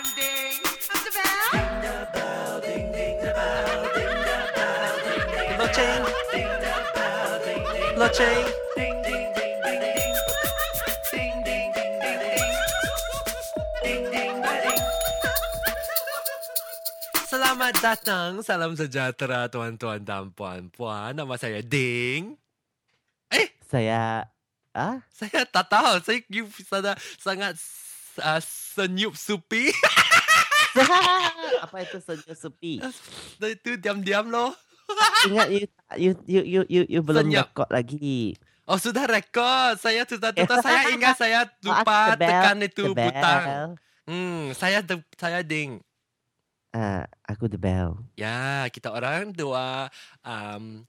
I'm Ding. I'm the bell. Blockchain. Blockchain. Selamat datang, salam sejahtera tuan-tuan dan puan-puan. Nama saya Ding. Saya ah Saya tak tahu, saya you sangat, sangat uh, senyum supi. apa itu senyum sepi? Itu diam-diam loh. Ingat you you you you you, you belum Senyap. rekod lagi. Oh sudah rekod. Saya sudah tutup. saya ingat saya Oh, lupa the bell, tekan itu butang. Hmm, saya the, saya ding. Ah, aku the bell. Ya, kita orang dua um,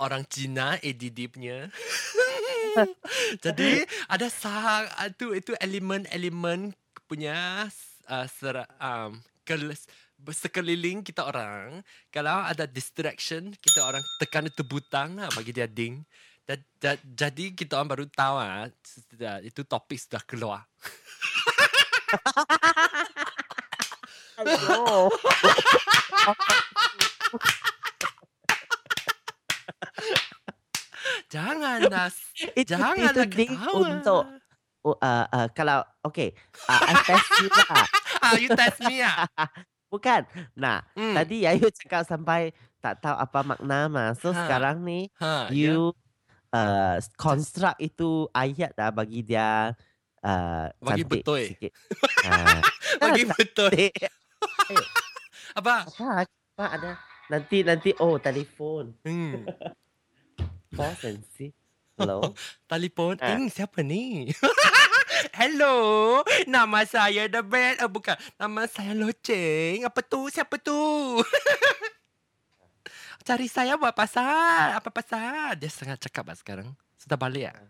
orang Cina ADD punya. Jadi ada sah itu itu elemen-elemen punya uh, sera, um, kel, sekeliling kita orang. Kalau ada distraction, kita orang tekan itu butang lah bagi dia ding. Da, da, jadi kita orang baru tahu ah, itu topik sudah keluar. Ayo. Jangan dah, itu, janganlah itu ding ketawa. untuk oh, uh, uh, kalau okay, uh, I test you lah. ah, you test me ah. Bukan. Nah, Hmm. tadi Ayu cakap sampai tak tahu apa makna mah. So Ha. sekarang ni ha, ya. you uh, construct itu ayat dah bagi dia uh, Bagi cantik betul. sikit. Ah. Bagi betul. Cantik. Apa? Apa? Apa ada? Nanti nanti oh telefon. Hmm. Pause and see. Hello. Telefon. Eh, siapa ni? Hello, nama saya The Bad. Oh, bukan. Nama saya Loceng. Apa tu? Siapa tu? Cari saya buat pasal. Apa pasal? Dia sangat cakap lah sekarang. Sudah balik ah?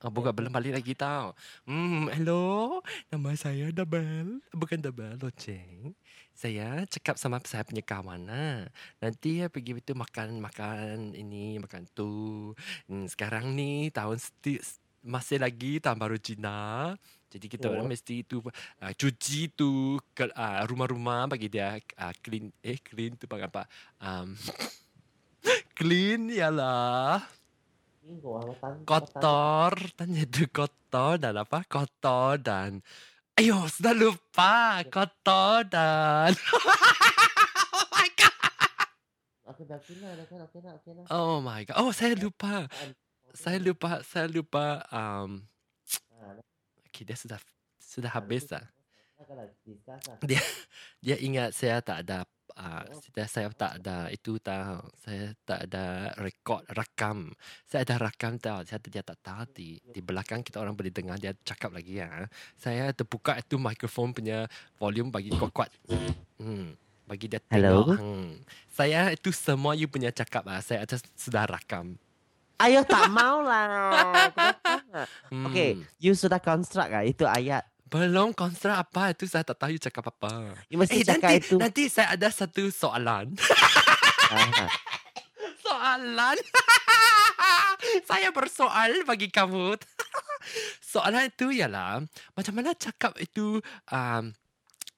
Oh, bukan belum balik lagi tau. Hmm, hello. Nama saya Dabel. Bukan Dabel, Loceng. Saya cakap sama saya punya kawan lah. Nanti ya pergi itu makan makan ini makan tu. Hmm, sekarang ni tahun sti, masih lagi tahun baru Cina. Jadi kita Oh. orang mesti itu uh, cuci tu ke uh, rumah-rumah bagi dia uh, clean eh clean tu pakai apa? Um, clean ialah kotor tanya tu kotor dan apa kotor dan ayo sudah lupa kotor dan oh my god. Aku dah kena, dah kena, kena, kena. oh my god. Oh saya lupa. Saya lupa saya lupa um okay dia sudah sudah habis dah. Dia dia ingat saya tak ada uh, saya, saya tak ada itu tahu saya tak ada rekod rakam saya ada rakam tahu saya dia tak tahu di di belakang kita orang boleh dengar dia cakap lagi ya saya terbuka itu mikrofon punya volume bagi kuat-kuat hmm bagi dia Hello? tengok hmm. saya itu semua you punya cakap ah saya ada sudah rakam Ayo tak mau lah. Hmm. Okay, you sudah construct ah itu ayat. Belum konstruk apa itu saya tak tahu you cakap apa You mesti eh cakap nanti itu. nanti saya ada satu soalan Soalan. Saya bersoal bagi kamu. Soalan itu ialah macam mana cakap itu um,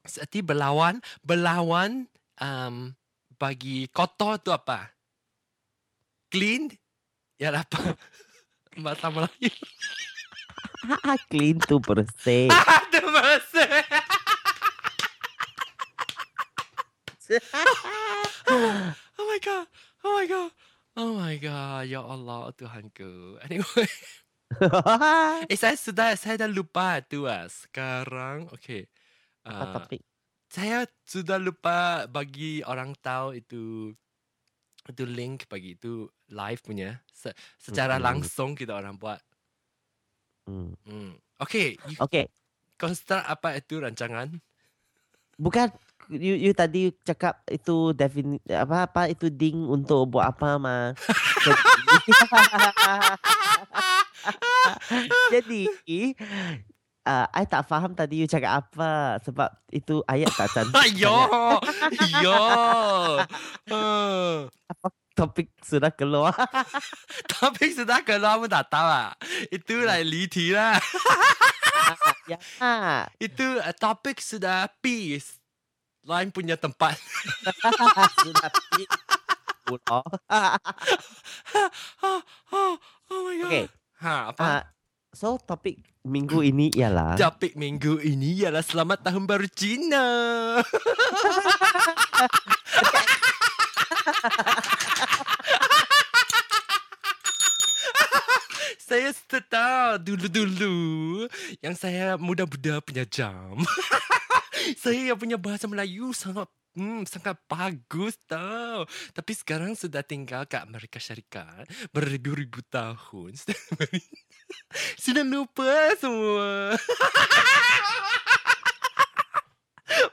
seperti berlawan berlawan um, bagi kotor tu apa? Clean? Ialah apa? Bahasa Melayu. Ah, clean tu bersih. Ada bahasa. Oh my god. Oh my god. Oh my god. Ya Allah Tuhanku. Anyway. Eh saya sudah saya dah lupa tu ah. Sekarang okay. Apa Uh, topik? saya sudah lupa bagi orang tahu itu itu link bagi itu live punya Se, secara Mm-mm. langsung kita orang buat. Hmm. Hmm. Okay, you Okay, construct apa itu rancangan? bukan you, you tadi cakap itu defini apa apa itu ding untuk buat apa mah. Jadi, uh, I tak faham tadi you cakap apa sebab itu ayat tak cantik. Ayo, yo. Uh, topik sudah keluar. Topik sudah keluar pun tak tahu lah. Itu lah liti lah. ya. Itu uh, topik sudah peace. Lain punya tempat. sudah pulau. oh, oh, oh my god. Okay. Ha, apa? Ah, so topik minggu ini ialah Topik minggu ini ialah Selamat Tahun Baru Cina. saya tahu dulu-dulu yang saya muda-muda punya jam. saya yang punya bahasa Melayu sangat Hmm, sangat bagus tau. Tapi sekarang sudah tinggal kat Amerika Syarikat beribu-ribu tahun. sudah lupa semua.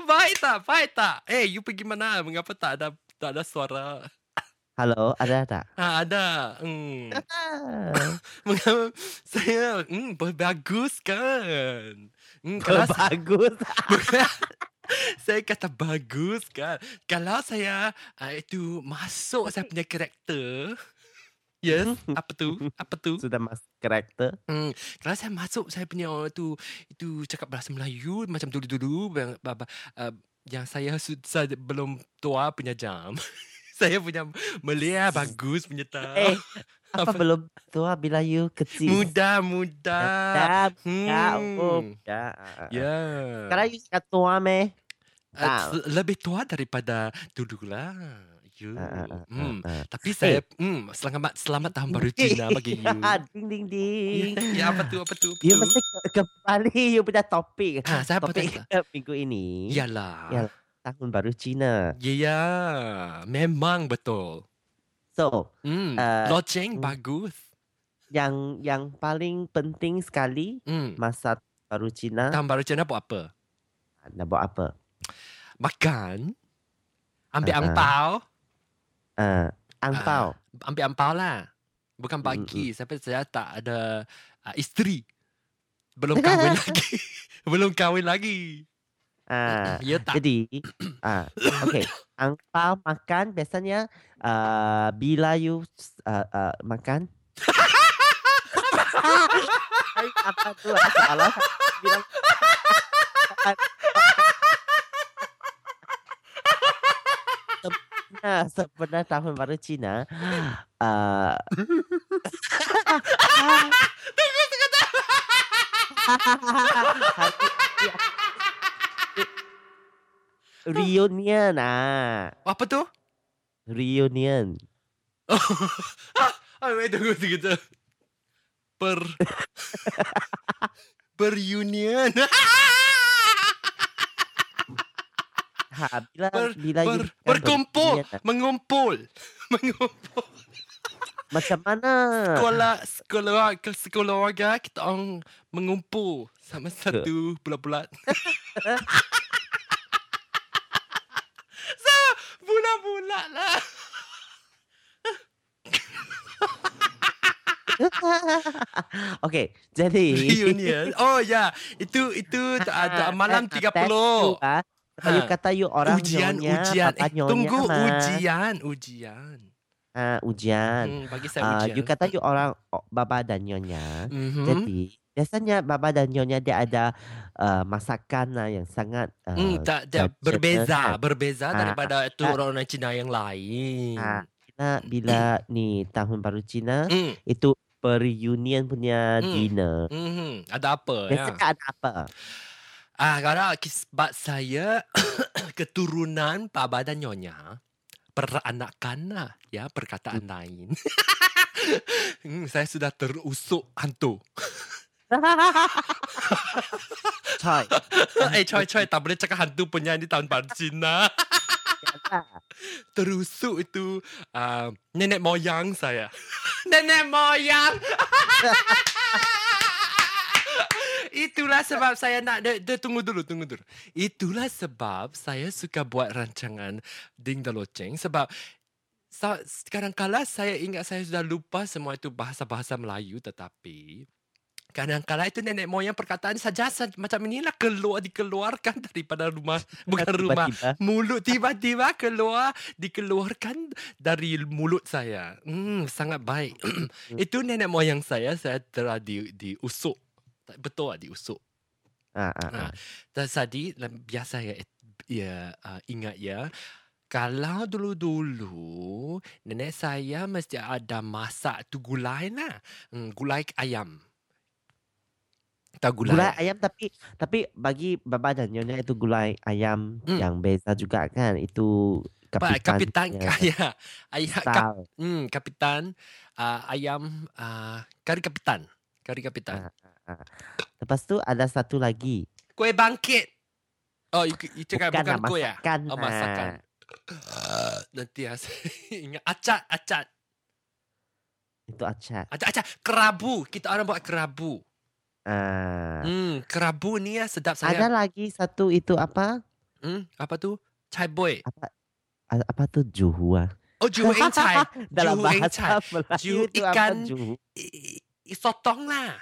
baik tak? Baik tak? Eh, you pergi mana? Mengapa tak ada tak ada suara? Halo, ada tak? Ha, ada. Hmm. Ah, Mengapa saya hmm, bagus kan? Hmm, kalau bagus. saya kata bagus kan. Kalau saya uh, itu masuk saya punya karakter. Yes, apa tu? Apa tu? Sudah mas karakter. Hmm, kalau saya masuk saya punya orang tu itu cakap bahasa Melayu macam dulu-dulu uh, yang saya, su- saya belum tua punya jam. saya punya Melia bagus punya tak. Eh, apa, Apa? belum tua bila you kecil? Muda, muda. Oh, Hmm. ya. Ya. Sekarang you tua meh? Uh, lebih tua daripada dulu lah. You. Ah, ah, ah, Hmm. ah, ah. Tapi saya hmm, selamat selamat tahun baru Cina bagi you. ding ding ding. ya, apa tu apa tu? Apa You tu? mesti ke- kembali you punya topik. Ah, saya apa topik tak? minggu ini. Yalah. Yalah. Tahun baru Cina. Ya, ya. Memang betul. So, Hmm. Uh, Loceng hmm. bagus. yang yang paling penting sekali Hmm. masa baru Cina Tahun baru Cina buat apa? nak buat apa? Makan. Ambil Ah, ah. angpau. Uh, angpau. Ambil angpau lah. Bukan bagi. Sampai saya tak ada uh, isteri. Belum kahwin lagi. Belum kahwin lagi. Ah, Ya tak? jadi ah okay. Angpau makan biasanya uh, bila you uh, uh, makan apa tu salah bilang Sebenarnya tahun baru Cina uh, Reunion ah Apa tu? Reunion Oh, wait, tunggu, tunggu, tunggu. Per... Berunion. Ha, Bila Ber, bila ber, berkumpul. ah, Mengumpul. Mengumpul. Macam mana Sekolah, sekolah, sekolah warga kita orang mengumpul sama satu bulat-bulat. sama bulat-bulat lah. Okay Jadi Reunion. Oh ya, itu itu ada malam 30. ah, You Ha. kata you orang ujian, nyonya, ujian. papa Eh, nyonya tunggu mah. ujian, ujian. Ah, ujian. Hmm, bagi saya Ah, ujian. you kata you orang oh, baba dan nyonya. Mhm. Jadi biasanya baba dan nyonya dia ada uh, masakan lah yang sangat uh, Hmm, tak, tradisional berbeza, kan. berbeza Ah, daripada itu ah. orang-orang Cina yang lain. Ah, Cina bila ni tahun baru Cina Hmm, itu reunion punya Hmm. dinner. mhm. Ada apa ya? Biasanya ada apa? Ah, kalau kisbat saya keturunan Baba dan Nyonya peranakan lah ya perkataan lain. hmm, saya sudah terusuk hantu. Coy. eh, coy coy tak boleh cakap hantu punya ini tahun baru Cina. Terusuk itu uh, nenek moyang saya. nenek moyang. Itulah sebab saya nak de, de, tunggu dulu tunggu dulu. Itulah sebab saya suka buat rancangan Ding Daloceng sebab sa, kadang-kala saya ingat saya sudah lupa semua itu bahasa-bahasa Melayu tetapi Kadang-kadang itu nenek moyang perkataan saja sa- macam inilah keluar dikeluarkan daripada rumah bukan rumah Tiba-tiba. mulut tiba-tiba keluar dikeluarkan dari mulut saya. Hmm, sangat baik. itu nenek moyang saya saya telah di diusuk. Tak- Betul lah diusuk. Ah, ah, ah. Ah, dan tadi biasa ya, ya uh, ingat ya. Kalau dulu-dulu nenek saya mesti ada masak tu gulai lah. Hmm, gulai ayam. Tahu gulai? Gulai ayam tapi tapi bagi baba dan nyonya itu gulai ayam Hmm. yang beza juga kan itu kapitan kapitan kaya. Ayam kap, hmm, kapitan uh, ayam uh, kari kapitan. Kari kapitan. Ah, ah. Lepas tu ada satu lagi. Kuih bangkit. Oh, you, you cakap bukan, lah, kuih ya? masakan. Oh, masakan. ah. Uh, nanti ya, ingat acat, acat. Itu acar. Acat, acat. Kerabu. Kita orang buat kerabu. Ah. Hmm, kerabu ni ya sedap saya. Ada lagi satu itu apa? Hmm, apa tu? Chai boy. Apa apa tu juhu ah? Oh, juhu chai. Dalam Juhu bahasa chai. Melayu Juhu ikan. juhu? I- i- Sotong lah.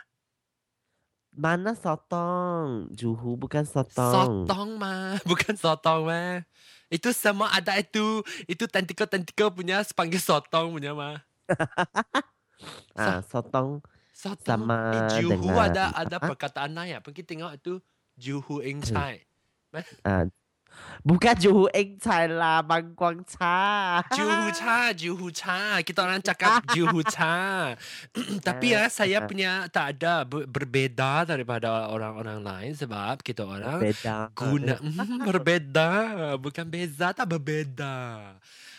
Mana sotong? Juhu bukan sotong. Sotong mah. Bukan sotong mah. Itu semua ada itu. Itu tentakel-tentakel punya sepanggil sotong punya mah. Ah, sotong Sotong. Sama eh, juhu dengan ada ada perkataan lain. Pergi tengok itu. Juhu eng Hmm. chai. Bukan juhu eng cai lah, bangkuang cha. Juhu cha, juhu cha. Kita orang cakap juhu cha. Tapi ya saya punya tak ada ber- berbeza daripada orang-orang lain sebab kita orang Beda. guna Hmm, berbeza, bukan beza tak berbeza.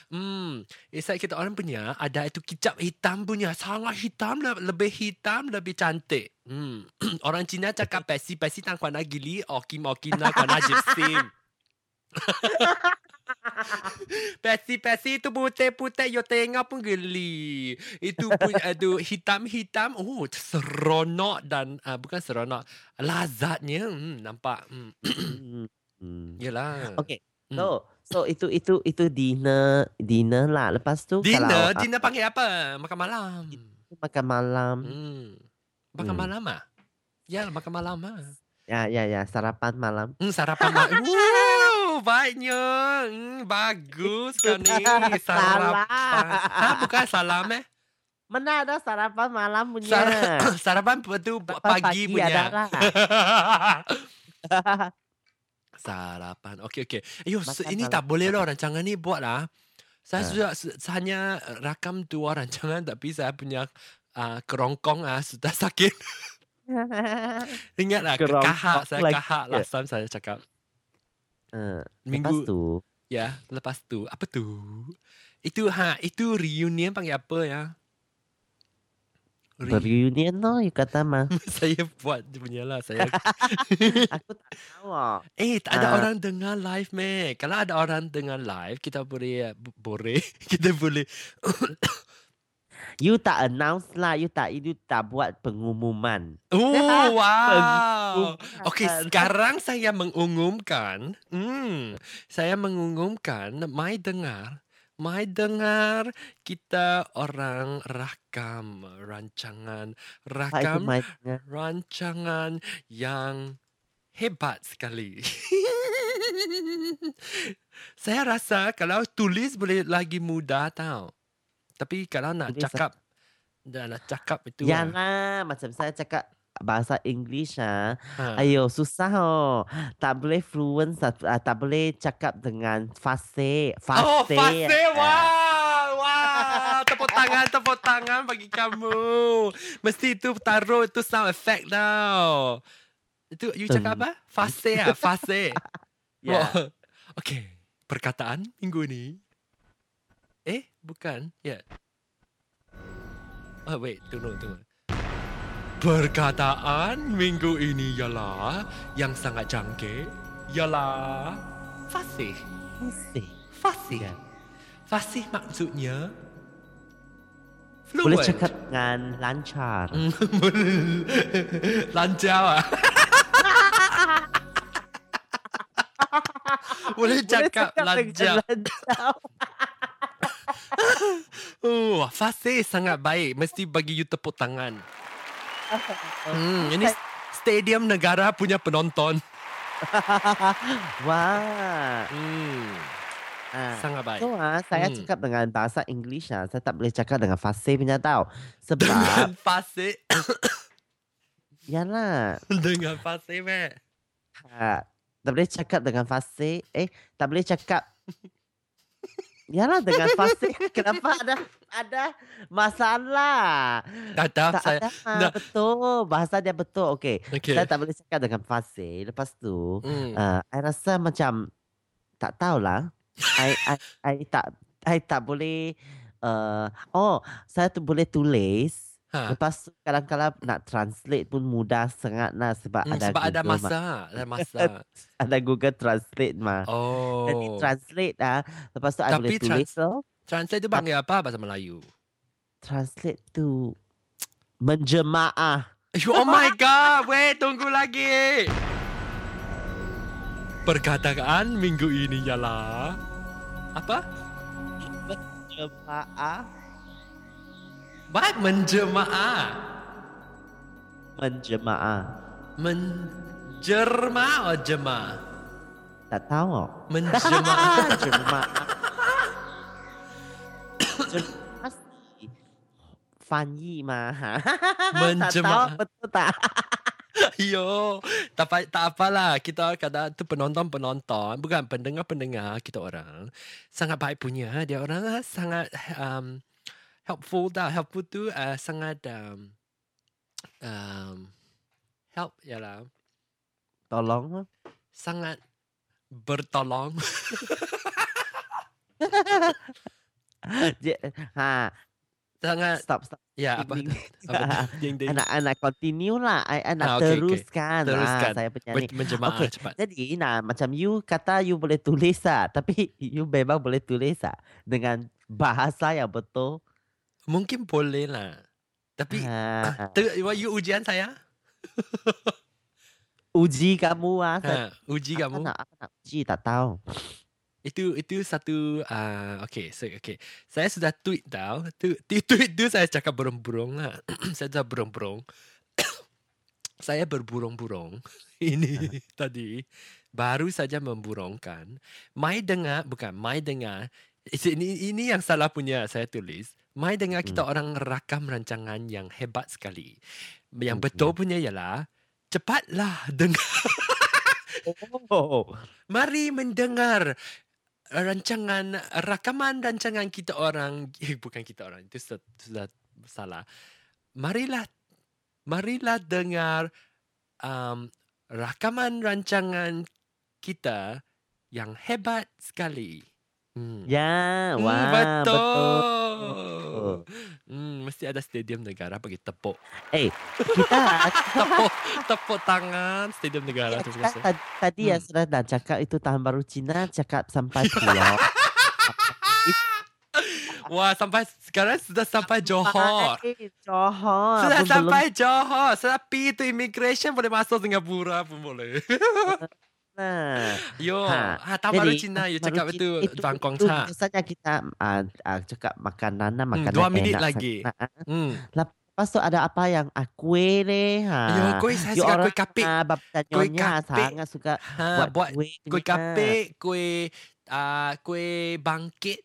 Hmm, Isai kita orang punya ada itu kicap hitam punya sangat hitam le- lebih hitam lebih cantik. Hmm. orang Cina cakap pesi pesi tang kuana gili okim okim na kuana jipsim. Pesi-pesi itu putih-putih yo tengok pun geli. Itu pun aduh hitam-hitam. Oh, seronok dan uh, bukan seronok, lazatnya. Hmm, nampak. Hmm. Hmm, hmm. Yalah. Okay. Hmm. So, so itu itu itu dinner dinner lah. Lepas tu Dinner, kalau ah, dinner panggil apa? Makan malam. makan malam. Hmm. Makan Hmm. malam ah? Ya, makan malam ah. Ya ya ya sarapan malam. Hmm, sarapan malam. Baiknya. Hmm, bagus kau ni. Sarapan. Salah. Ha, bukan salam eh? Mana ada sarapan malam punya? Sar- sarapan tu Sarapan pagi, punya. ada lah. Sarapan. Okey okey. Ayo se- Makan ini tak boleh lah rancangan ni buat lah. Saya Ha. sudah hanya rakam dua rancangan tapi saya punya uh, kerongkong ah sudah sakit. Ingatlah kahak saya kahak last time saya cakap. Eh, Lepas Minggu tu ya lepas tu apa tu? Itu ha itu reunion panggil apa ya? Re- reunion no you kata mah. saya buat dia punya lah saya Aku tak tahu. ah. Eh, tak ada Ah. orang dengar live, meh. Kalau ada orang dengar live, kita boleh, boleh, kita boleh. You tak announce lah, you tak you tak buat pengumuman. Oh, wow. Pengumuman. Okey, sekarang saya mengumumkan, hmm, saya mengumumkan, mai dengar, mai dengar kita orang rakam rancangan, rakam mainnya? rancangan yang hebat sekali. Saya rasa kalau tulis boleh lagi mudah tau. Tapi kalau nak Tulis cakap dah nak cakap itu Ya ah, lah, macam saya cakap bahasa English ah. ha. Ayo susah oh. Tak boleh fluent, ah, tak boleh cakap dengan fase. Fase. Oh, fase. ah. Wow. Wow. Tepuk tangan, tepuk tangan bagi kamu. Mesti itu taruh itu sound effect tau. Itu you cakap apa? Fase ah, fase. Ya. Oh, okay. Perkataan minggu ni. Bukan. Ya. Yeah. Oh, wait. Tunggu, tunggu. Perkataan minggu ini ialah yang sangat jangkit ialah fasih. Fase. Fasih. Ya. Fasih maksudnya Boleh fluent. cakap dengan lancar. Lancar ah. Boleh cakap dengan lancar. lancar. Oh, fasih sangat baik. Mesti bagi you tepuk tangan. Hmm, ini stadium negara punya penonton. Wah. Hmm, Ah. sangat baik. So ah, saya Hmm. cakap dengan bahasa English ah, saya tak boleh cakap dengan fasih punya tau. Sebab Dengan fasih. yalah, Dengan fasih, meh. ha, tak boleh cakap dengan fasih. Eh, tak boleh cakap Yalah dengan fasih kenapa ada ada masalah? Tak tahu Tak saya. ada betul bahasa dia betul. Okey. Okay. Saya tak boleh cakap dengan fasih. Lepas tu Hmm. uh, I rasa macam tak tahulah. I I I tak I tak boleh uh, oh saya tu boleh tulis. Ha. Lepas tu kadang-kadang nak translate pun mudah sangat lah sebab Hmm, ada sebab ada Google masa, ada masa. Ma- ada Google Translate mah. Jadi Oh. translate ah. Lepas tu I Tapi boleh tulis trans- so. Translate tu panggil apa bahasa Melayu? Translate tu menjemaah. Oh my god, wait tunggu lagi. Perkataan minggu ini ialah apa? Menjemaah. Baik menjemaah. Menjemaah. Menjerma atau jemaah? Tak tahu. Menjemaah. Menjemaah. Fanyi mah. Menjemaah. Betul tak? Yo, tak, apa, tak apalah. Kita kadang tu penonton-penonton. Bukan pendengar-pendengar kita orang. Sangat baik punya. Dia orang sangat... Um, helpful dah. Helpful tu uh, sangat um, um, help ialah Tolong. sangat bertolong. Ha, sangat stop stop. ya apa Ding, ding. Ding. Anak-anak continue lah. I, I nak Ah, okay, okay. teruskan, Teruskan. lah saya punya. Men- Menjemaah Okey. cepat. Jadi nah macam you kata you boleh tulis ah, tapi you memang boleh tulis ah dengan bahasa yang betul. Mungkin boleh lah. Tapi Ha, tu, you ujian saya? uji kamu ah. Ha, uji apa kamu. nak, apa nak uji tak tahu. Itu itu satu uh, okay, so okay. Saya sudah tweet tau. Tu, tu tweet tu saya cakap burung-burung lah. saya sudah burung-burung. saya berburung-burung ini tadi baru saja memburungkan. Mai dengar bukan mai dengar. Ini ini yang salah punya saya tulis. Mai dengar kita orang rakam rancangan yang hebat sekali. Yang Hmm, betul punya ialah cepatlah dengar Oh, Mari mendengar rancangan rakaman rancangan kita orang eh, bukan kita orang itu sudah, sudah salah. Marilah marilah dengar um, rakaman rancangan kita yang hebat sekali. Hmm. ya, Hmm, wah, betul. betul. Hmm, mesti ada stadium negara bagi tepuk. Eh, kita Tepuk tepuk tangan stadium negara tu kita tadi, tadi ya Hmm. sudah dah cakap itu tahun baru Cina cakap sampai pulau. Wah, sampai sekarang sudah sampai Johor. Eh, Johor. Sudah pun belum sampai Johor. Sudah pergi tu immigration boleh masuk Singapura pun boleh. Nah, Yo, Ha, ha, baru jadi, Cina you baru cakap itu Bangkok itu Cha. biasanya kita uh, uh, cakap makanan lah, makanan dua minit enak lagi. sangat. Hmm. Lepas tu ada apa yang ah, kue ni. Ha. Yo, kue saya You suka kue kapik. ah, bapa Kue nyonya kapik. sangat suka Ha, buat, buat kue, kue punya. kapik, kue uh, kue bangkit.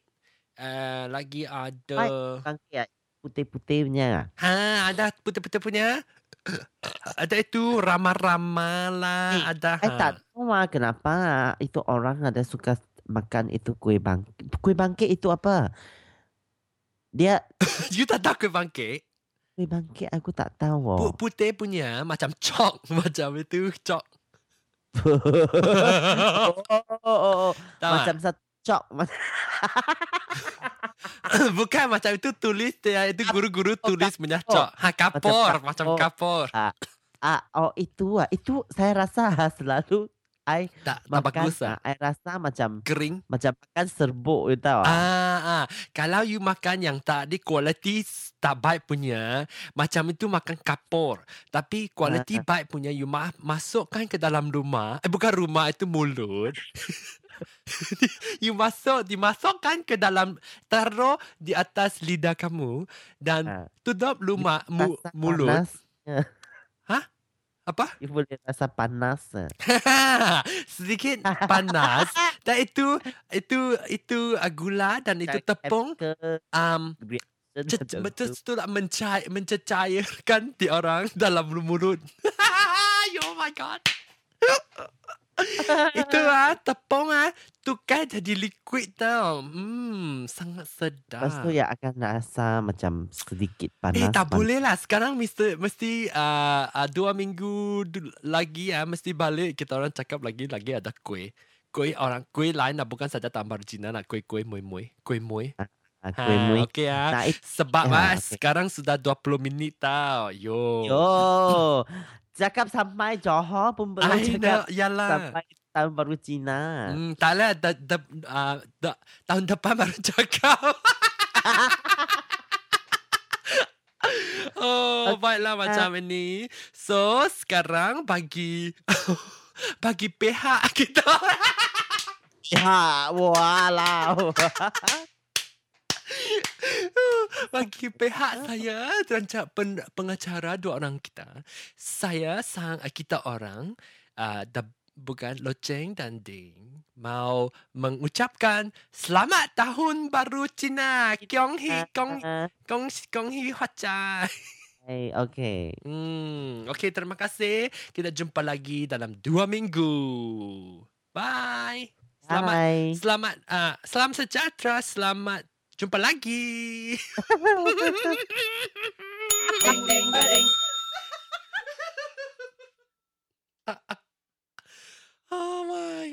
Uh, lagi ada Bangkit, ah, putih-putih punya. ha ada putih-putih punya ada itu ramah-ramah lah Eh, ada ha. tak tahu ah, kenapa itu orang ada suka makan itu kue bangkit. Kue bangkit itu apa? Dia you tak tahu kue bangkit kue bangkit aku tak tahu. Pu- Oh. putih punya macam cok macam itu cok oh, oh, oh, oh. Tahu Macam satu cok. Bukan macam itu tulis dia itu guru-guru Oh, tulis punya kapor. cok. Ha kapor, macam kapor. kapor. Ah, oh itu ah. Itu saya rasa selalu I Tak tak bagus ah. ah, I rasa macam Kering. macam makan serbuk you tahu. ah. Ah, ah, kalau you makan yang tak di quality tak baik punya, macam itu makan kapor. Tapi quality baik punya you ma- masukkan ke dalam rumah, eh bukan rumah itu mulut. you masuk dimasukkan ke dalam taruh di atas lidah kamu dan Ah. tutup rumah mu, mulut. panas. Apa? You boleh rasa panas. ah. Sedikit panas. Dan itu itu itu uh, gula dan itu tepung um ce- betul betul tak mencai mencecairkan di orang dalam mulut. oh my god. Itu ah tepung ah tukar jadi liquid tau. Hmm, sangat sedap. Lepas tu ya akan rasa macam sedikit panas. Eh tak panas. boleh lah Sekarang mesti Mesti uh, uh, Dua minggu Lagi ah Mesti balik Kita orang cakap lagi Lagi ada kuih Kuih orang Kuih lain lah Bukan saja tambah Cina lah Kuih-kuih mui-mui Kuih-mui Ah, kuih mui. Okay ah Nah, it- Sebab Ya, ah okey. Sekarang sudah 20 minit tau Yo Yo, cakap sampai Johor pun belum I cakap know Yalah sampai tahun baru Cina. Hmm, tak lah da, da, uh, da, Tahun depan baru cakap Oh, baiklah macam ini. So, sekarang bagi bagi pihak kita Ya, walau. Bagi pihak saya dan pen, pengacara dua orang kita. Saya sang kita orang uh, da, bukan loceng dan ding mau mengucapkan selamat tahun baru Cina. Kyong hi kong kong kong hi. Hey, okay. Hmm, okay, terima kasih. Kita jumpa lagi dalam dua minggu. Bye. Selamat, Bye. selamat, uh, salam sejahtera. Selamat Chumpalanqui. ding, ding, ding. oh my